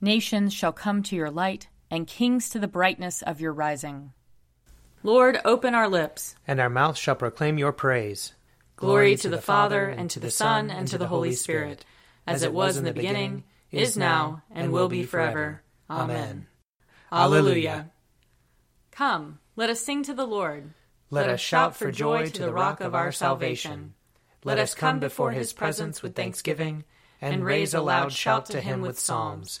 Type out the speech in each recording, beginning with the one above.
Nations shall come to your light, and kings to the brightness of your rising. Lord, open our lips, and our mouth shall proclaim your praise. Glory to the Father, and to the Son, and to the Holy Spirit, as it was in the beginning, is now, and will be forever. Amen. Alleluia. Come, let us sing to the Lord. Let us shout for joy to the rock of our salvation. Let us come before his presence with thanksgiving, and raise a loud shout to him with psalms.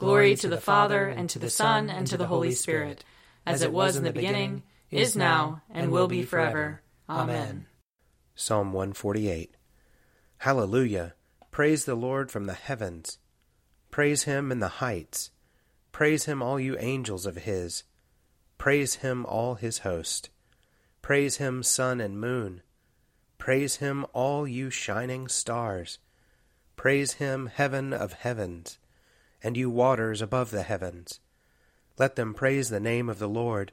Glory to the Father, and to the Son, and to the Holy Spirit, as it was in the beginning, is now, and will be forever. Amen. Psalm 148 Hallelujah! Praise the Lord from the heavens. Praise him in the heights. Praise him, all you angels of his. Praise him, all his host. Praise him, sun and moon. Praise him, all you shining stars. Praise him, heaven of heavens and you waters above the heavens. Let them praise the name of the Lord,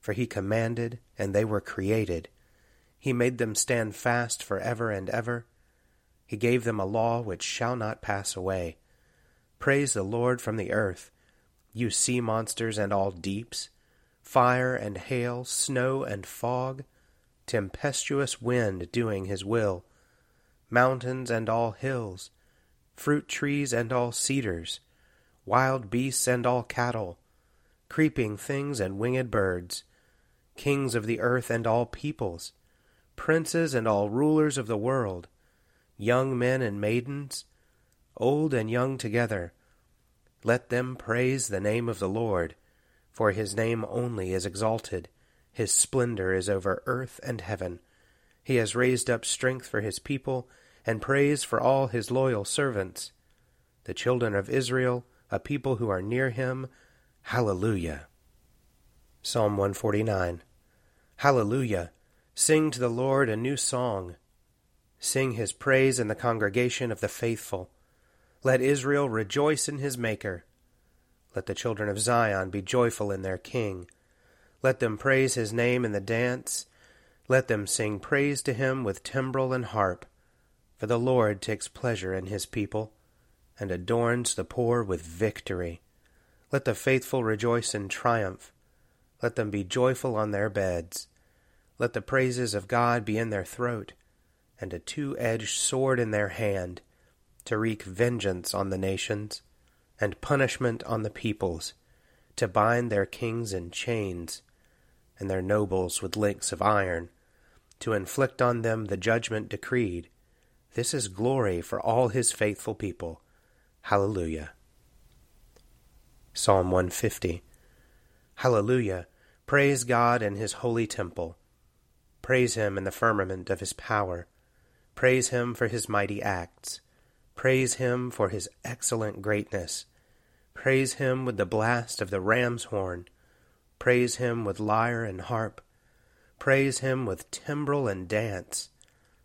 for he commanded, and they were created. He made them stand fast for ever and ever. He gave them a law which shall not pass away. Praise the Lord from the earth, you sea monsters and all deeps, fire and hail, snow and fog, tempestuous wind doing his will, mountains and all hills, fruit trees and all cedars, wild beasts and all cattle, creeping things and winged birds, kings of the earth and all peoples, princes and all rulers of the world, young men and maidens, old and young together. Let them praise the name of the Lord, for his name only is exalted. His splendor is over earth and heaven. He has raised up strength for his people, and praise for all his loyal servants. The children of Israel a people who are near him. Hallelujah. Psalm 149 Hallelujah. Sing to the Lord a new song. Sing his praise in the congregation of the faithful. Let Israel rejoice in his Maker. Let the children of Zion be joyful in their King. Let them praise his name in the dance. Let them sing praise to him with timbrel and harp. For the Lord takes pleasure in his people and adorns the poor with victory. Let the faithful rejoice in triumph. Let them be joyful on their beds. Let the praises of God be in their throat, and a two edged sword in their hand, to wreak vengeance on the nations, and punishment on the peoples, to bind their kings in chains, and their nobles with links of iron, to inflict on them the judgment decreed. This is glory for all his faithful people Hallelujah. Psalm 150 Hallelujah. Praise God in his holy temple. Praise him in the firmament of his power. Praise him for his mighty acts. Praise him for his excellent greatness. Praise him with the blast of the ram's horn. Praise him with lyre and harp. Praise him with timbrel and dance.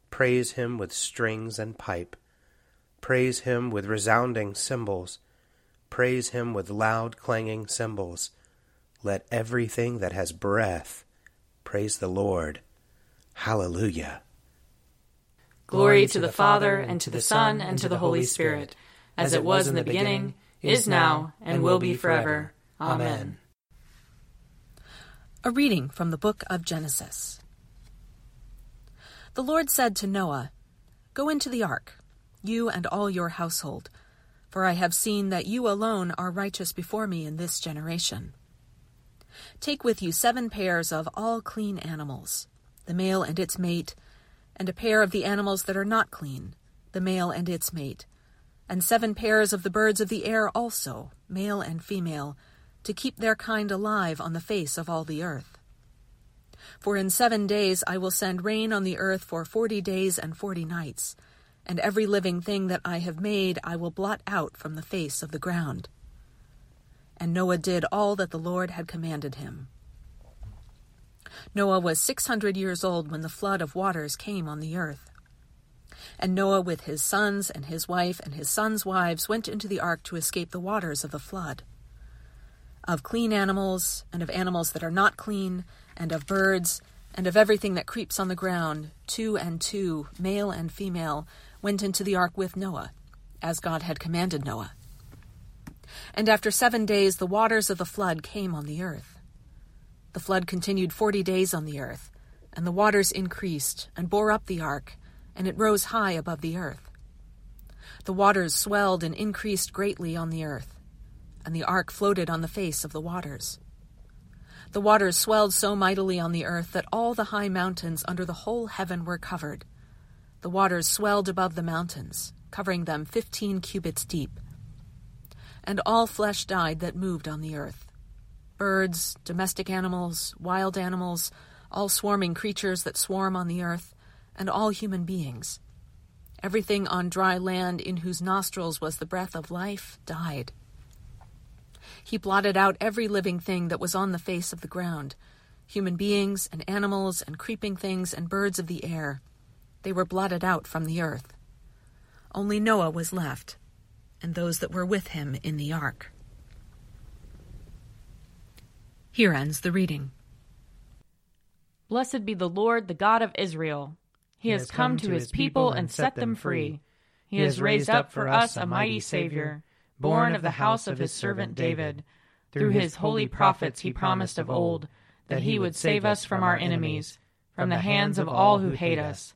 Praise him with strings and pipe. Praise him with resounding cymbals. Praise him with loud clanging cymbals. Let everything that has breath praise the Lord. Hallelujah. Glory to the Father, and to the Son, and to the Holy Spirit, as it was in the beginning, is now, and will be forever. Amen. A reading from the book of Genesis. The Lord said to Noah, Go into the ark you and all your household, for I have seen that you alone are righteous before me in this generation. Take with you seven pairs of all clean animals, the male and its mate, and a pair of the animals that are not clean, the male and its mate, and seven pairs of the birds of the air also, male and female, to keep their kind alive on the face of all the earth. For in seven days I will send rain on the earth for forty days and forty nights and every living thing that I have made I will blot out from the face of the ground. And Noah did all that the Lord had commanded him. Noah was six hundred years old when the flood of waters came on the earth. And Noah, with his sons and his wife and his sons' wives, went into the ark to escape the waters of the flood. Of clean animals, and of animals that are not clean, and of birds, and of everything that creeps on the ground, two and two, male and female, went into the ark with Noah, as God had commanded Noah. And after seven days the waters of the flood came on the earth. The flood continued forty days on the earth, and the waters increased, and bore up the ark, and it rose high above the earth. The waters swelled and increased greatly on the earth, and the ark floated on the face of the waters. The waters swelled so mightily on the earth that all the high mountains under the whole heaven were covered. The waters swelled above the mountains, covering them fifteen cubits deep. And all flesh died that moved on the earth birds, domestic animals, wild animals, all swarming creatures that swarm on the earth and all human beings. Everything on dry land in whose nostrils was the breath of life died. He blotted out every living thing that was on the face of the ground human beings and animals and creeping things and birds of the air. They were blotted out from the earth. Only Noah was left, and those that were with him in the ark. Here ends the reading. Blessed be the Lord, the God of Israel. He has come to his people and set them free. He has raised up for us a mighty Savior, born of the house of his servant David. Through his holy prophets he promised of old that he would save us from our enemies, from the hands of all who hate us.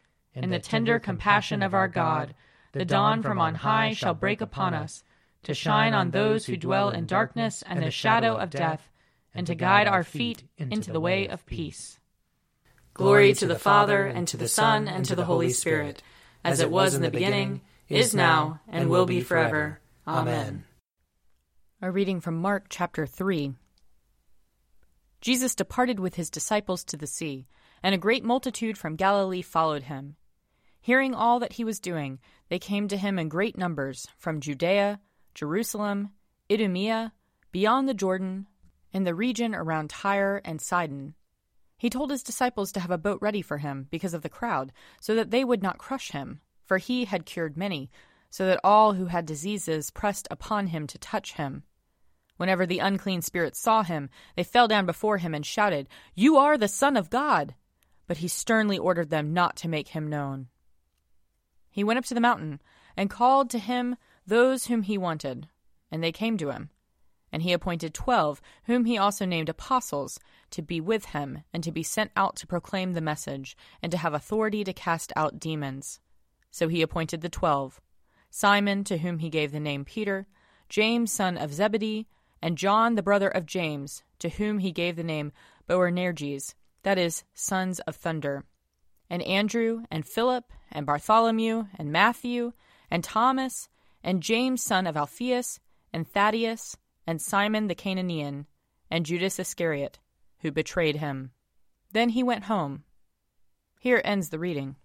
In the tender compassion of our God, the dawn from on high shall break upon us, to shine on those who dwell in darkness and the shadow of death, and to guide our feet into the way of peace. Glory to the Father, and to the Son, and to the Holy Spirit as it was in the beginning, is now, and will be forever. Amen. A reading from Mark chapter 3. Jesus departed with his disciples to the sea, and a great multitude from Galilee followed him. Hearing all that he was doing, they came to him in great numbers from Judea, Jerusalem, Idumea, beyond the Jordan, and the region around Tyre and Sidon he told his disciples to have a boat ready for him because of the crowd, so that they would not crush him, for he had cured many, so that all who had diseases pressed upon him to touch him. Whenever the unclean spirits saw him, they fell down before him and shouted, You are the Son of God! But he sternly ordered them not to make him known. He went up to the mountain and called to him those whom he wanted, and they came to him. And he appointed twelve, whom he also named apostles, to be with him, and to be sent out to proclaim the message, and to have authority to cast out demons. So he appointed the twelve Simon, to whom he gave the name Peter, James, son of Zebedee, and John, the brother of James, to whom he gave the name Boanerges, that is, sons of thunder, and Andrew, and Philip, and Bartholomew, and Matthew, and Thomas, and James, son of Alphaeus, and Thaddeus, and Simon the Cananean, and Judas Iscariot, who betrayed him. Then he went home. Here ends the reading.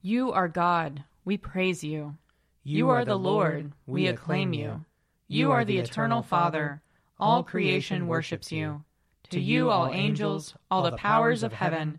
You are God, we praise you. You are the Lord, we acclaim you. You are the eternal Father, all creation worships you. To you, all angels, all the powers of heaven,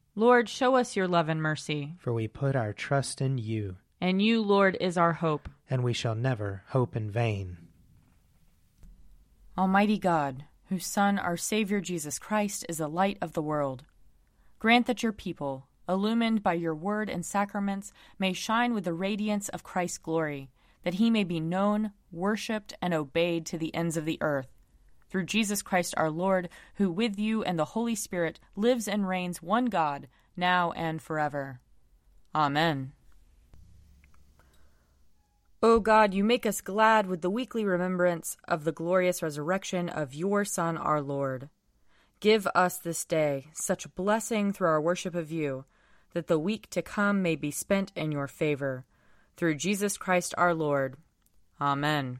Lord, show us your love and mercy. For we put our trust in you. And you, Lord, is our hope. And we shall never hope in vain. Almighty God, whose Son, our Savior Jesus Christ, is the light of the world, grant that your people, illumined by your word and sacraments, may shine with the radiance of Christ's glory, that he may be known, worshipped, and obeyed to the ends of the earth. Through Jesus Christ our Lord, who with you and the Holy Spirit lives and reigns one God, now and forever. Amen. O God, you make us glad with the weekly remembrance of the glorious resurrection of your Son, our Lord. Give us this day such blessing through our worship of you, that the week to come may be spent in your favor. Through Jesus Christ our Lord. Amen.